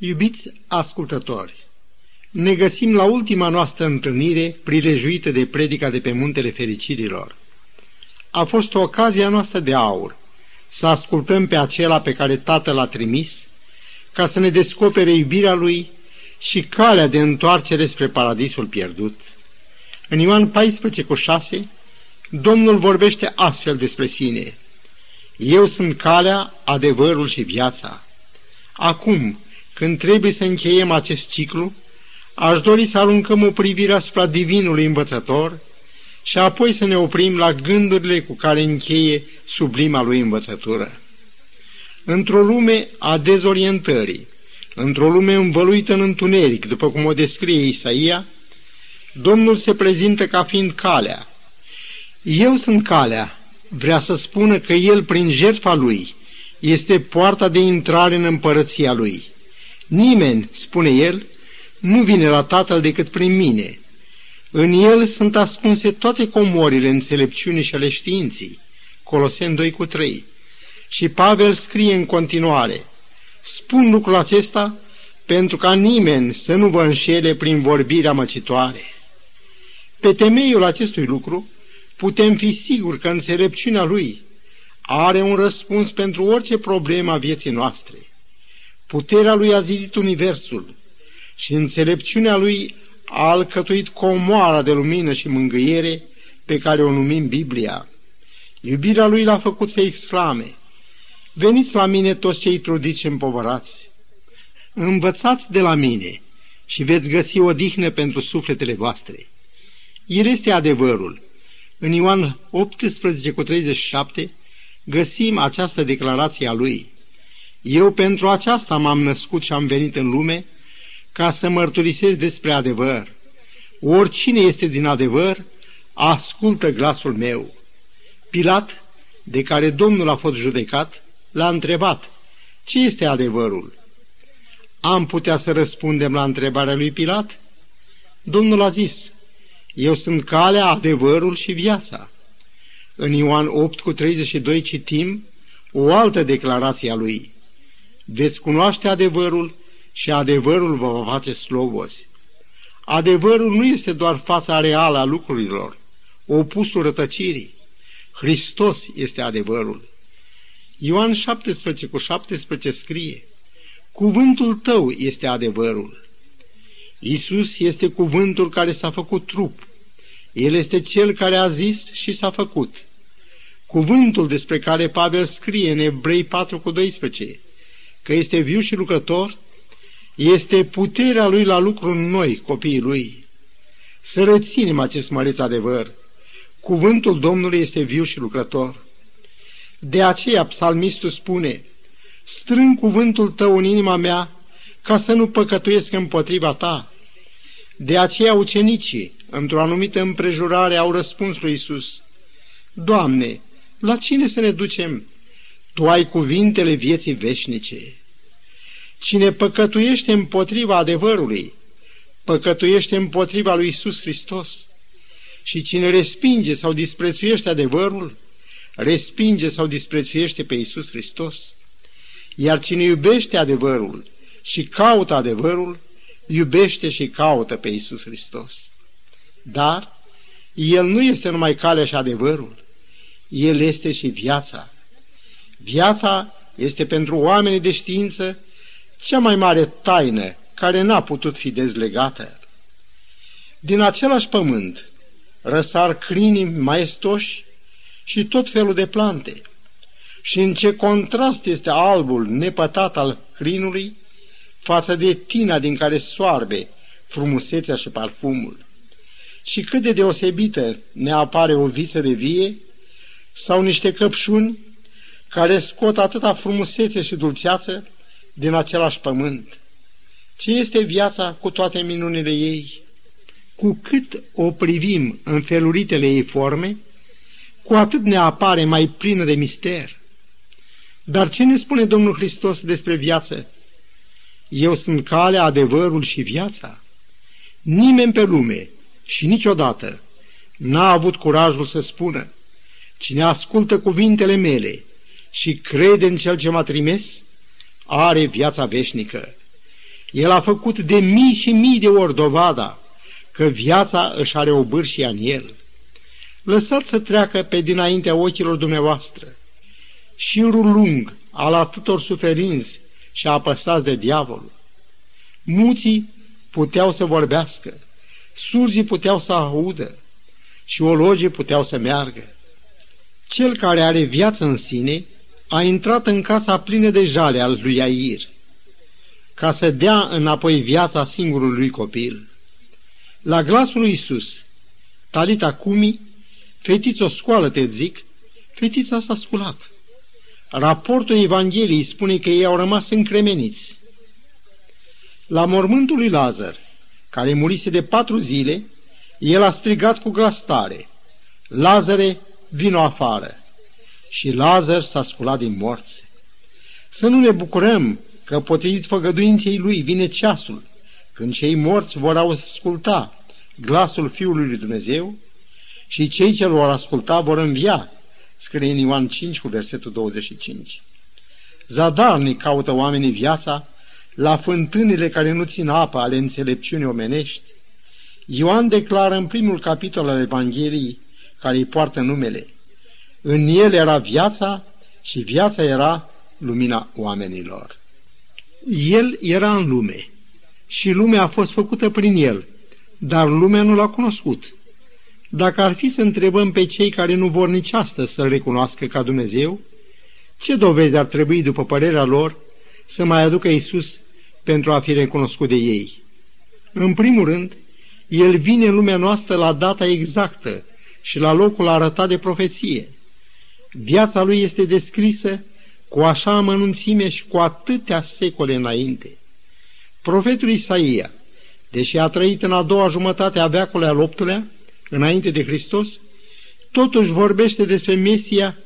Iubiți ascultători, ne găsim la ultima noastră întâlnire prilejuită de predica de pe Muntele Fericirilor. A fost o ocazia noastră de aur să ascultăm pe acela pe care Tatăl l-a trimis ca să ne descopere iubirea Lui și calea de întoarcere spre paradisul pierdut. În Ioan 14 cu 6, Domnul vorbește astfel despre sine. Eu sunt calea, adevărul și viața. Acum, când trebuie să încheiem acest ciclu, aș dori să aruncăm o privire asupra divinului învățător și apoi să ne oprim la gândurile cu care încheie sublima lui învățătură. Într-o lume a dezorientării, într-o lume învăluită în întuneric, după cum o descrie Isaia, Domnul se prezintă ca fiind calea. Eu sunt calea, vrea să spună că El, prin jertfa Lui, este poarta de intrare în împărăția Lui. Nimeni, spune El, nu vine la Tatăl decât prin mine. În El sunt ascunse toate comorile înțelepciunii și ale științii. Coloseni 2 cu 3. Și Pavel scrie în continuare, spun lucrul acesta pentru ca nimeni să nu vă înșele prin vorbirea măcitoare. Pe temeiul acestui lucru, putem fi siguri că înțelepciunea lui are un răspuns pentru orice problemă a vieții noastre. Puterea lui a zidit universul și înțelepciunea lui a alcătuit comoara de lumină și mângâiere pe care o numim Biblia. Iubirea lui l-a făcut să exclame, Veniți la mine toți cei trudiți și împovărați, învățați de la mine și veți găsi o dihnă pentru sufletele voastre. El este adevărul. În Ioan 18 cu 37 găsim această declarație a lui. Eu pentru aceasta m-am născut și am venit în lume ca să mărturisesc despre adevăr. Oricine este din adevăr, ascultă glasul meu. Pilat, de care Domnul a fost judecat, l-a întrebat, ce este adevărul? Am putea să răspundem la întrebarea lui Pilat? Domnul a zis, eu sunt calea, adevărul și viața. În Ioan 8 cu 32 citim o altă declarație a lui. Veți cunoaște adevărul și adevărul vă va face slobozi. Adevărul nu este doar fața reală a lucrurilor, opusul rătăcirii. Hristos este adevărul. Ioan 17 cu 17 scrie, Cuvântul tău este adevărul. Isus este cuvântul care s-a făcut trup. El este cel care a zis și s-a făcut. Cuvântul despre care Pavel scrie în Evrei 4 cu 12, că este viu și lucrător, este puterea lui la lucru în noi, copiii lui. Să reținem acest măreț adevăr. Cuvântul Domnului este viu și lucrător. De aceea psalmistul spune, strâng cuvântul tău în inima mea ca să nu păcătuiesc împotriva ta. De aceea ucenicii, într-o anumită împrejurare, au răspuns lui Isus, Doamne, la cine să ne ducem? Tu ai cuvintele vieții veșnice. Cine păcătuiește împotriva adevărului, păcătuiește împotriva lui Isus Hristos. Și cine respinge sau disprețuiește adevărul, respinge sau disprețuiește pe Isus Hristos. Iar cine iubește adevărul și caută adevărul, iubește și caută pe Isus Hristos. Dar El nu este numai calea și adevărul, El este și viața. Viața este pentru oamenii de știință cea mai mare taină care n-a putut fi dezlegată. Din același pământ răsar crinii maestoși și tot felul de plante. Și în ce contrast este albul nepătat al crinului față de tina din care soarbe frumusețea și parfumul. Și cât de deosebită ne apare o viță de vie sau niște căpșuni care scot atâta frumusețe și dulceață din același pământ. Ce este viața cu toate minunile ei? Cu cât o privim în feluritele ei forme, cu atât ne apare mai plină de mister. Dar ce ne spune Domnul Hristos despre viață? Eu sunt calea, adevărul și viața. Nimeni pe lume și niciodată n-a avut curajul să spună, cine ascultă cuvintele mele și crede în Cel ce m-a trimis, are viața veșnică. El a făcut de mii și mii de ori dovada că viața își are o bârșie în el. Lăsați să treacă pe dinaintea ochilor dumneavoastră șirul lung al atâtor suferinți și apăsați de diavol. Muții puteau să vorbească, surzii puteau să audă și ologii puteau să meargă. Cel care are viață în sine a intrat în casa plină de jale al lui Air, ca să dea înapoi viața singurului copil. La glasul lui Isus, Talita Cumi, fetiță, scoală-te, zic, fetița s-a sculat. Raportul Evangheliei spune că ei au rămas încremeniți. La mormântul lui Lazar, care murise de patru zile, el a strigat cu glas tare, Lazare, vino afară! Și Lazar s-a sculat din morți. Să nu ne bucurăm că potrivit făgăduinței lui vine ceasul, când cei morți vor asculta glasul Fiului lui Dumnezeu și cei ce vor asculta vor învia, scrie în Ioan 5 cu versetul 25. Zadarnic caută oamenii viața la fântânile care nu țin apă ale înțelepciunii omenești. Ioan declară în primul capitol al Evangheliei care îi poartă numele. În el era viața și viața era lumina oamenilor. El era în lume și lumea a fost făcută prin el, dar lumea nu l-a cunoscut. Dacă ar fi să întrebăm pe cei care nu vor nici astăzi să-L recunoască ca Dumnezeu, ce dovezi ar trebui, după părerea lor, să mai aducă Isus pentru a fi recunoscut de ei? În primul rând, El vine în lumea noastră la data exactă și la locul arătat de profeție. Viața Lui este descrisă cu așa amănunțime și cu atâtea secole înainte. Profetul Isaia, deși a trăit în a doua jumătate a veacului al optulea, înainte de Hristos, totuși vorbește despre Mesia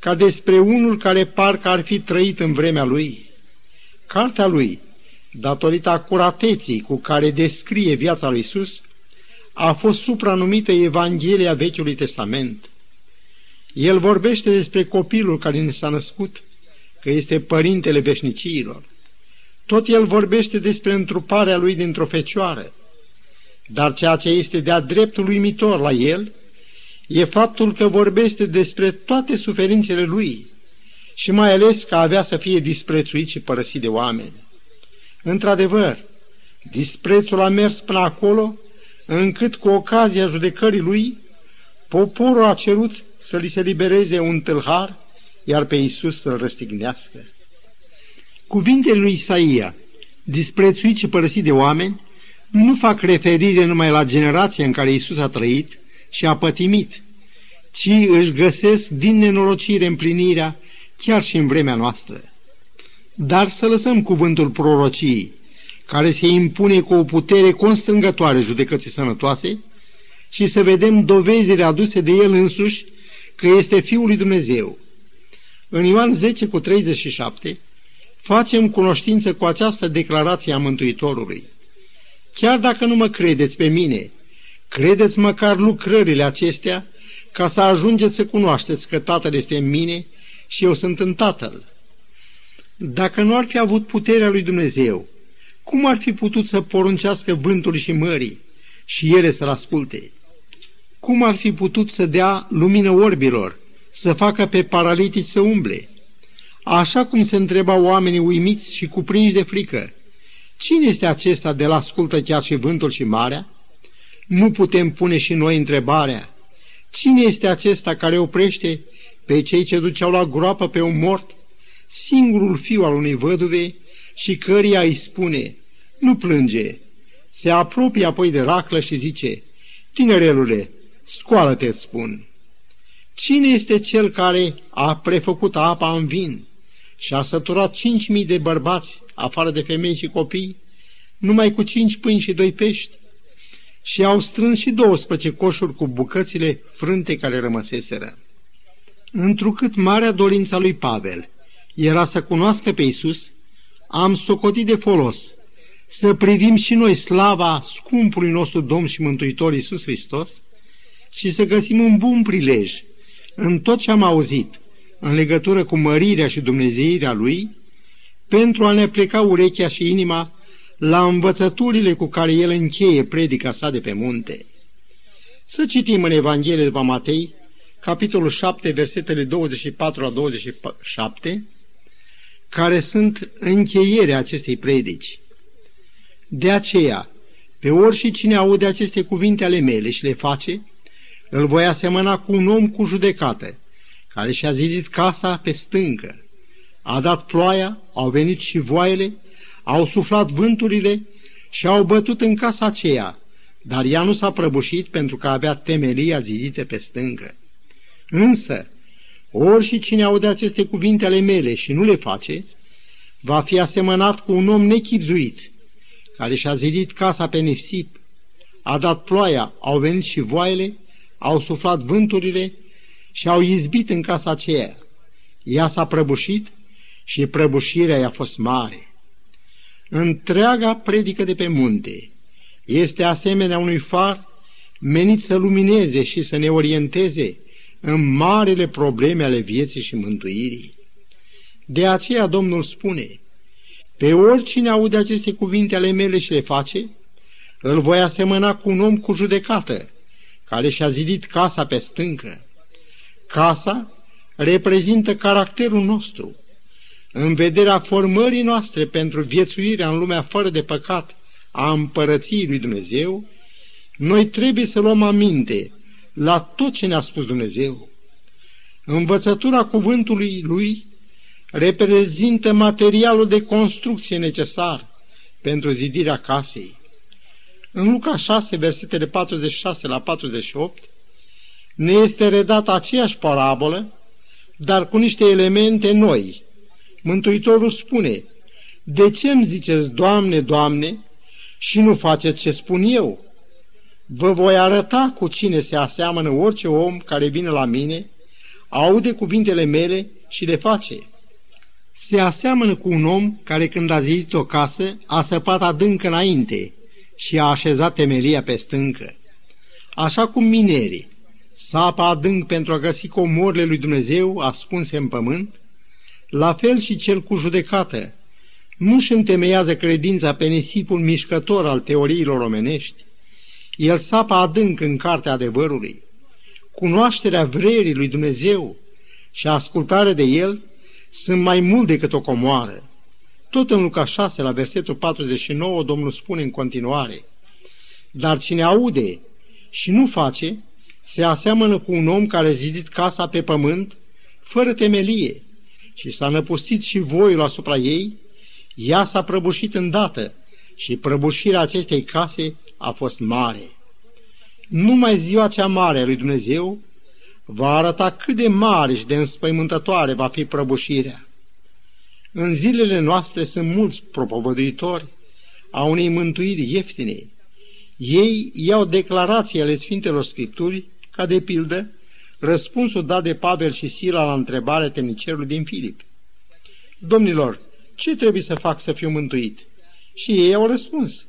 ca despre unul care parcă ar fi trăit în vremea lui. Cartea lui, datorită acurateții cu care descrie viața lui Isus, a fost supranumită Evanghelia Vechiului Testament. El vorbește despre copilul care ne s-a născut, că este părintele veșniciilor. Tot el vorbește despre întruparea lui dintr-o fecioară, dar ceea ce este de-a dreptul uimitor la el e faptul că vorbește despre toate suferințele lui și mai ales că avea să fie disprețuit și părăsit de oameni. Într-adevăr, disprețul a mers până acolo, încât cu ocazia judecării lui, poporul a cerut să li se libereze un tâlhar, iar pe Iisus să-l răstignească. Cuvintele lui Isaia, disprețuit și părăsit de oameni, nu fac referire numai la generația în care Isus a trăit și a pătimit, ci își găsesc din nenorocire împlinirea chiar și în vremea noastră. Dar să lăsăm cuvântul prorociei, care se impune cu o putere constrângătoare judecății sănătoase, și să vedem dovezile aduse de el însuși că este Fiul lui Dumnezeu. În Ioan 10 cu 37 facem cunoștință cu această declarație a Mântuitorului. Chiar dacă nu mă credeți pe mine, credeți măcar lucrările acestea ca să ajungeți să cunoașteți că Tatăl este în mine și eu sunt în Tatăl. Dacă nu ar fi avut puterea lui Dumnezeu, cum ar fi putut să poruncească vântul și mării și ele să-l asculte? Cum ar fi putut să dea lumină orbilor, să facă pe paralitici să umble? Așa cum se întrebau oamenii uimiți și cuprinși de frică, Cine este acesta de la ascultă chiar și vântul și marea? Nu putem pune și noi întrebarea. Cine este acesta care oprește pe cei ce duceau la groapă pe un mort, singurul fiu al unei văduve și căria îi spune, nu plânge. Se apropie apoi de raclă și zice, tinerelule, scoală-te, spun. Cine este cel care a prefăcut apa în vin și a săturat cinci mii de bărbați afară de femei și copii, numai cu cinci pâini și doi pești, și au strâns și 12 coșuri cu bucățile frânte care rămăseseră. Întrucât marea dorința lui Pavel era să cunoască pe Isus, am socotit de folos să privim și noi slava scumpului nostru Domn și Mântuitor Isus Hristos și să găsim un bun prilej în tot ce am auzit în legătură cu mărirea și dumnezeirea Lui, pentru a ne pleca urechea și inima la învățăturile cu care el încheie predica sa de pe munte. Să citim în Evanghelie după Matei, capitolul 7, versetele 24 la 27, care sunt încheierea acestei predici. De aceea, pe orice cine aude aceste cuvinte ale mele și le face, îl voi asemăna cu un om cu judecată, care și-a zidit casa pe stâncă. A dat ploaia, au venit și voaiele, au suflat vânturile și au bătut în casa aceea, dar ea nu s-a prăbușit pentru că avea temelia zidite pe stâncă. Însă, ori și cine aude aceste cuvinte ale mele și nu le face, va fi asemănat cu un om nechipzuit, care și-a zidit casa pe nisip, a dat ploaia, au venit și voaiele, au suflat vânturile și au izbit în casa aceea. Ea s-a prăbușit și prăbușirea i-a fost mare. Întreaga predică de pe munte este asemenea unui far menit să lumineze și să ne orienteze în marele probleme ale vieții și mântuirii. De aceea Domnul spune, pe oricine aude aceste cuvinte ale mele și le face, îl voi asemăna cu un om cu judecată, care și-a zidit casa pe stâncă. Casa reprezintă caracterul nostru. În vederea formării noastre pentru viețuirea în lumea fără de păcat a împărăției lui Dumnezeu, noi trebuie să luăm aminte la tot ce ne-a spus Dumnezeu. Învățătura cuvântului lui reprezintă materialul de construcție necesar pentru zidirea casei. În Luca 6, versetele 46 la 48, ne este redată aceeași parabolă, dar cu niște elemente noi. Mântuitorul spune, De ce îmi ziceți, Doamne, Doamne, și nu faceți ce spun eu? Vă voi arăta cu cine se aseamănă orice om care vine la mine, aude cuvintele mele și le face. Se aseamănă cu un om care când a zidit o casă a săpat adânc înainte și a așezat temelia pe stâncă. Așa cum minerii sapă adânc pentru a găsi comorile lui Dumnezeu ascunse în pământ, la fel și cel cu judecată nu-și întemeiază credința pe nisipul mișcător al teoriilor omenești, el sapă adânc în cartea adevărului. Cunoașterea vrerii lui Dumnezeu și ascultarea de el sunt mai mult decât o comoară. Tot în Luca 6, la versetul 49, Domnul spune în continuare, Dar cine aude și nu face, se aseamănă cu un om care a zidit casa pe pământ, fără temelie, și s-a năpustit și voiul asupra ei, ea s-a prăbușit îndată și prăbușirea acestei case a fost mare. Numai ziua cea mare a lui Dumnezeu va arăta cât de mare și de înspăimântătoare va fi prăbușirea. În zilele noastre sunt mulți propovăduitori a unei mântuiri ieftine. Ei iau declarații ale Sfintelor Scripturi, ca de pildă răspunsul dat de Pavel și Sila la întrebarea temnicerului din Filip. Domnilor, ce trebuie să fac să fiu mântuit? Și ei au răspuns,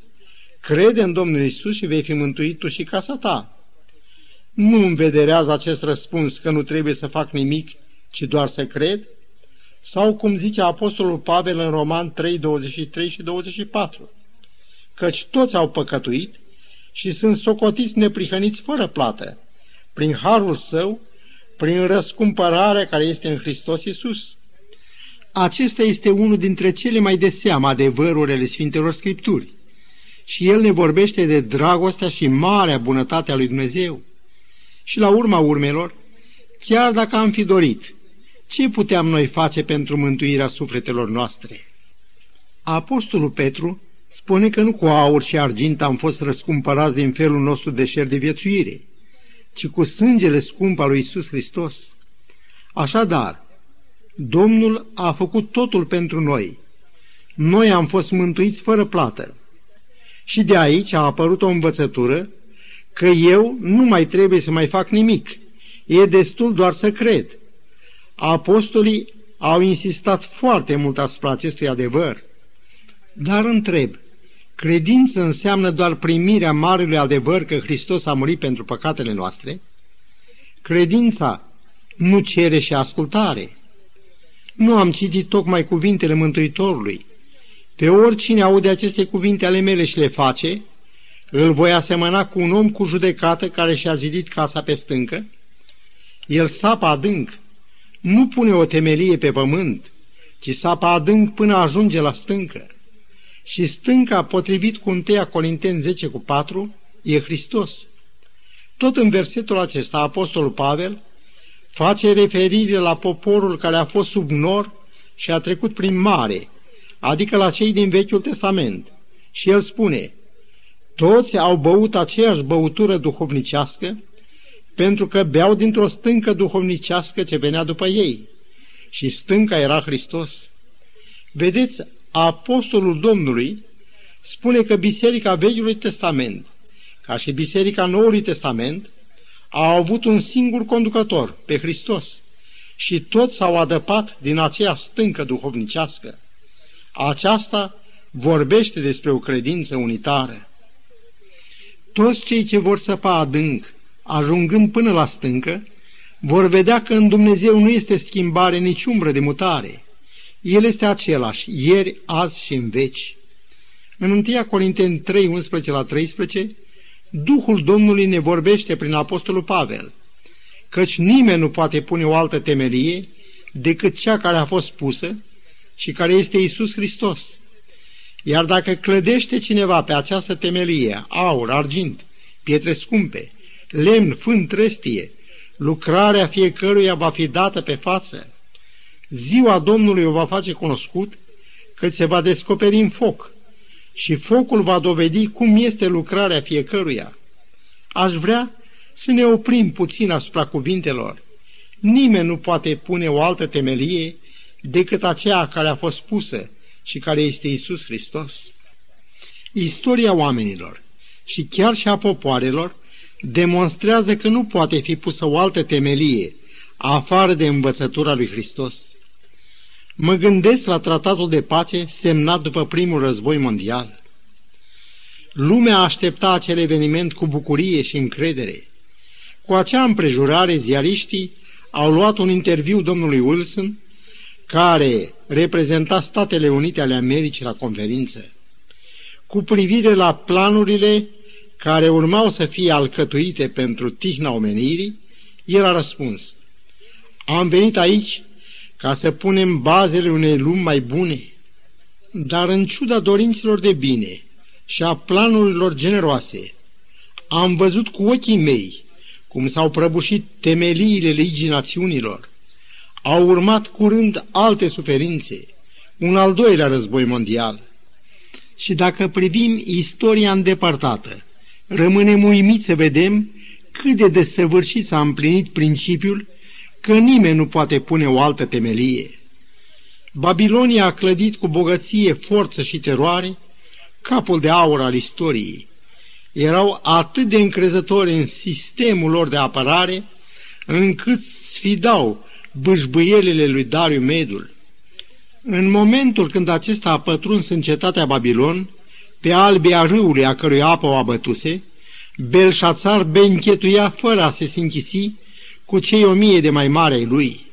crede în Domnul Isus și vei fi mântuit tu și casa ta. Nu învederează acest răspuns că nu trebuie să fac nimic, ci doar să cred? Sau cum zice Apostolul Pavel în Roman 3, 23 și 24, căci toți au păcătuit și sunt socotiți neprihăniți fără plată, prin harul său, prin răscumpărarea care este în Hristos Iisus. Acesta este unul dintre cele mai de seamă adevăruri ale Sfintelor Scripturi. Și el ne vorbește de dragostea și marea bunătate a lui Dumnezeu. Și la urma urmelor, chiar dacă am fi dorit, ce puteam noi face pentru mântuirea sufletelor noastre? Apostolul Petru spune că nu cu aur și argint am fost răscumpărați din felul nostru de șer de viețuire, ci cu sângele scump al lui Isus Hristos. Așadar, Domnul a făcut totul pentru noi. Noi am fost mântuiți fără plată. Și de aici a apărut o învățătură că eu nu mai trebuie să mai fac nimic. E destul doar să cred. Apostolii au insistat foarte mult asupra acestui adevăr. Dar întreb, credință înseamnă doar primirea marelui adevăr că Hristos a murit pentru păcatele noastre? Credința nu cere și ascultare. Nu am citit tocmai cuvintele Mântuitorului. Pe Pe oricine aude aceste cuvinte ale mele și le face, îl voi asemăna cu un om cu judecată care și-a zidit casa pe stâncă. El sapă adânc, nu pune o temelie pe pământ, ci sapă adânc până ajunge la stâncă. Și stânca, potrivit cu 1 Corinteni 10 cu 4, e Hristos. Tot în versetul acesta, Apostolul Pavel face referire la poporul care a fost sub nor și a trecut prin mare, adică la cei din Vechiul Testament. Și el spune, toți au băut aceeași băutură duhovnicească, pentru că beau dintr-o stâncă duhovnicească ce venea după ei. Și stânca era Hristos. Vedeți, apostolul Domnului spune că Biserica Vechiului Testament, ca și Biserica Noului Testament, au avut un singur conducător, pe Hristos, și toți s-au adăpat din aceea stâncă duhovnicească. Aceasta vorbește despre o credință unitară. Toți cei ce vor săpa adânc, ajungând până la stâncă, vor vedea că în Dumnezeu nu este schimbare nici umbră de mutare. El este același, ieri, azi și în veci. În 1 Corinteni 3, 11 la 13, Duhul Domnului ne vorbește prin Apostolul Pavel, căci nimeni nu poate pune o altă temelie decât cea care a fost pusă și care este Isus Hristos. Iar dacă clădește cineva pe această temelie, aur, argint, pietre scumpe, lemn, fân, trestie, lucrarea fiecăruia va fi dată pe față. Ziua Domnului o va face cunoscut, că se va descoperi în foc și focul va dovedi cum este lucrarea fiecăruia. Aș vrea să ne oprim puțin asupra cuvintelor. Nimeni nu poate pune o altă temelie decât aceea care a fost pusă și care este Isus Hristos. Istoria oamenilor și chiar și a popoarelor demonstrează că nu poate fi pusă o altă temelie afară de învățătura lui Hristos. Mă gândesc la tratatul de pace semnat după primul război mondial. Lumea aștepta acel eveniment cu bucurie și încredere. Cu acea împrejurare, ziariștii au luat un interviu domnului Wilson, care reprezenta Statele Unite ale Americii la conferință, cu privire la planurile care urmau să fie alcătuite pentru tihna omenirii, el a răspuns, Am venit aici ca să punem bazele unei lumi mai bune, dar în ciuda dorinților de bine și a planurilor generoase, am văzut cu ochii mei cum s-au prăbușit temeliile legii națiunilor. Au urmat curând alte suferințe, un al doilea război mondial. Și dacă privim istoria îndepărtată, rămânem uimiți să vedem cât de desăvârșit s-a împlinit principiul că nimeni nu poate pune o altă temelie. Babilonia a clădit cu bogăție, forță și teroare capul de aur al istoriei. Erau atât de încrezători în sistemul lor de apărare, încât sfidau bâșbâielile lui Dariu Medul. În momentul când acesta a pătruns în cetatea Babilon, pe albia râului a cărui apă o abătuse, Belșațar benchetuia fără a se sinchisi cu cei o mie de mai mare ai lui.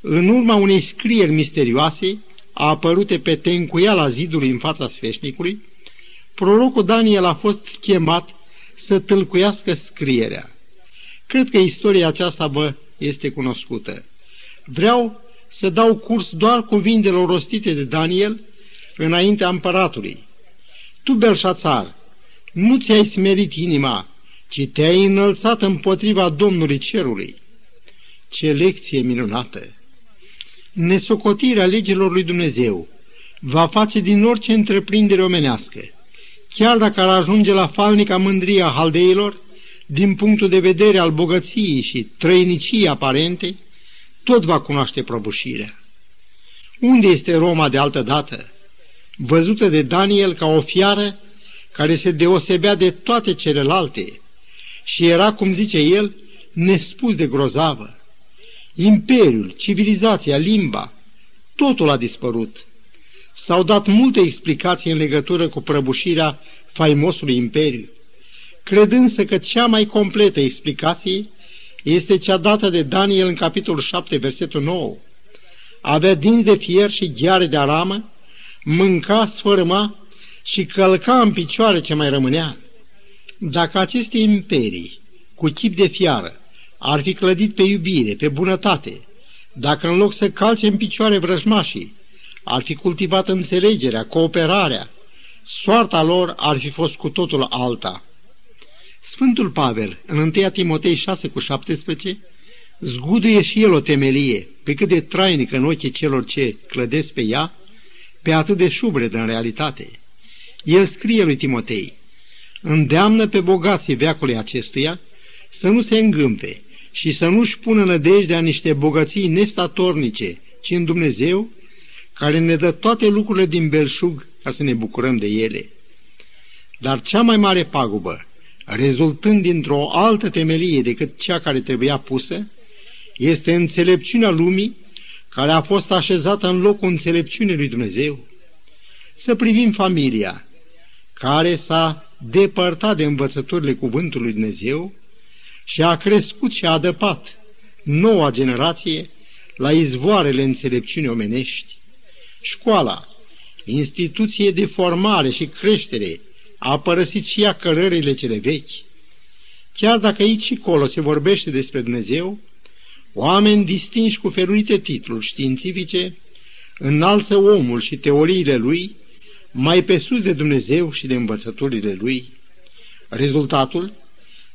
În urma unei scrieri misterioase, a apărute pe tencuiala zidului în fața sfeșnicului, prorocul Daniel a fost chemat să tâlcuiască scrierea. Cred că istoria aceasta vă este cunoscută. Vreau să dau curs doar cuvintelor rostite de Daniel înaintea împăratului. Tu, Belșațar, nu ți-ai smerit inima, ci te-ai înălțat împotriva Domnului Cerului. Ce lecție minunată! Nesocotirea legilor lui Dumnezeu va face din orice întreprindere omenească, chiar dacă ar ajunge la falnica mândria haldeilor, din punctul de vedere al bogăției și trăiniciei aparente, tot va cunoaște prăbușirea. Unde este Roma de altă dată? Văzută de Daniel ca o fiară care se deosebea de toate celelalte și era, cum zice el, nespus de grozavă. Imperiul, civilizația, limba, totul a dispărut. S-au dat multe explicații în legătură cu prăbușirea faimosului imperiu. Cred însă că cea mai completă explicație este cea dată de Daniel în capitolul 7, versetul 9. Avea dinți de fier și gheare de aramă, mânca, sfărâma și călca în picioare ce mai rămânea. Dacă aceste imperii, cu chip de fiară, ar fi clădit pe iubire, pe bunătate, dacă în loc să calce în picioare vrăjmașii, ar fi cultivat înțelegerea, cooperarea, soarta lor ar fi fost cu totul alta. Sfântul Pavel, în 1 Timotei 6 cu 17, zguduie și el o temelie, pe cât de trainică în ochii celor ce clădesc pe ea, pe atât de șubredă în realitate. El scrie lui Timotei, îndeamnă pe bogații veacului acestuia să nu se îngâmpe și să nu-și pună nădejdea niște bogății nestatornice, ci în Dumnezeu, care ne dă toate lucrurile din belșug ca să ne bucurăm de ele. Dar cea mai mare pagubă, rezultând dintr-o altă temelie decât cea care trebuia pusă, este înțelepciunea lumii care a fost așezată în locul înțelepciunii lui Dumnezeu. Să privim familia, care s-a depărtat de învățăturile cuvântului Dumnezeu și a crescut și a adăpat noua generație la izvoarele înțelepciunii omenești. Școala, instituție de formare și creștere, a părăsit și ea cărările cele vechi. Chiar dacă aici și colo se vorbește despre Dumnezeu, oameni distinși cu felurite titluri științifice înalță omul și teoriile lui mai pe sus de Dumnezeu și de învățăturile lui. Rezultatul?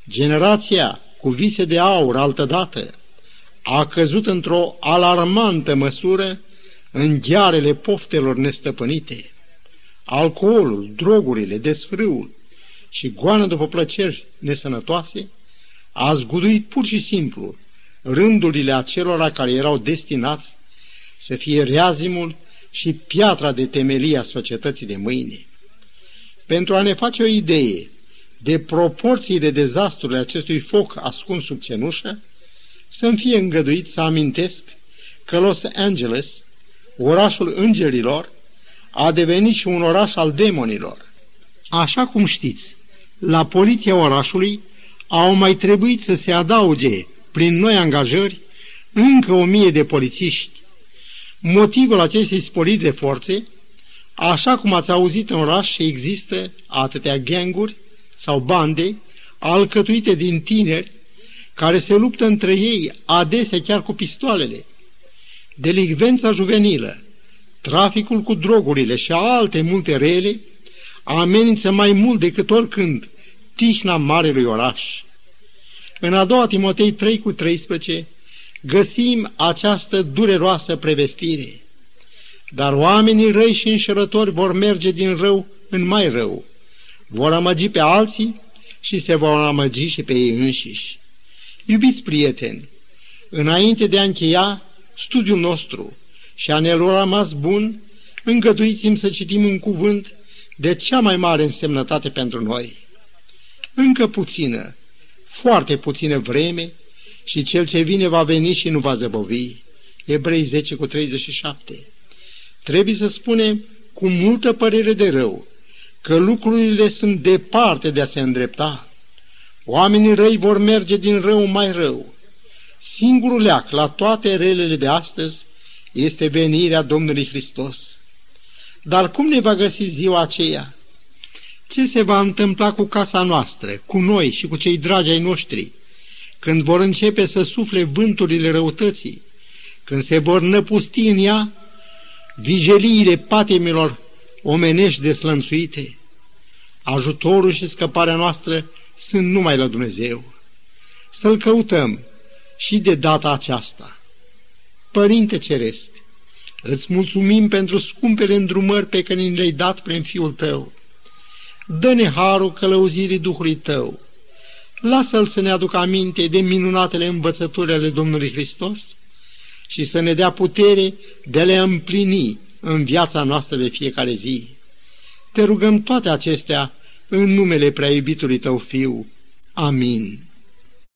Generația cu vise de aur altădată a căzut într-o alarmantă măsură în ghearele poftelor nestăpânite. Alcoolul, drogurile, desfrâul și goană după plăceri nesănătoase a zguduit pur și simplu rândurile acelora care erau destinați să fie reazimul și piatra de temelie a societății de mâine. Pentru a ne face o idee de proporțiile dezastrului acestui foc ascuns sub cenușă, să-mi fie îngăduit să amintesc că Los Angeles, orașul îngerilor, a devenit și un oraș al demonilor. Așa cum știți, la poliția orașului au mai trebuit să se adauge, prin noi angajări, încă o mie de polițiști. Motivul acestei sporiri de forțe, așa cum ați auzit în oraș există atâtea ganguri sau bande alcătuite din tineri care se luptă între ei, adesea chiar cu pistoalele. Delicvența juvenilă, traficul cu drogurile și alte multe rele amenință mai mult decât oricând tihna marelui oraș. În a doua Timotei 3 cu 13 găsim această dureroasă prevestire. Dar oamenii răi și înșelători vor merge din rău în mai rău, vor amăgi pe alții și se vor amăgi și pe ei înșiși. Iubiți prieteni, înainte de a încheia studiul nostru și a ne lua rămas bun, îngăduiți-mi să citim un cuvânt de cea mai mare însemnătate pentru noi. Încă puțină, foarte puțină vreme și cel ce vine va veni și nu va zăbovi. Ebrei 10 cu 37. Trebuie să spunem cu multă părere de rău că lucrurile sunt departe de a se îndrepta. Oamenii răi vor merge din rău mai rău. Singurul leac la toate relele de astăzi este venirea Domnului Hristos. Dar cum ne va găsi ziua aceea? Ce se va întâmpla cu casa noastră, cu noi și cu cei dragi ai noștri, când vor începe să sufle vânturile răutății, când se vor năpusti în ea vigeliile patimilor omenești deslănțuite? Ajutorul și scăparea noastră sunt numai la Dumnezeu. Să-L căutăm și de data aceasta. Părinte Ceresc, îți mulțumim pentru scumpele îndrumări pe care ni le-ai dat prin Fiul Tău. Dă-ne harul călăuzirii Duhului Tău. Lasă-L să ne aducă aminte de minunatele învățături ale Domnului Hristos și să ne dea putere de a le împlini în viața noastră de fiecare zi. Te rugăm toate acestea în numele prea iubitului Tău Fiu. Amin.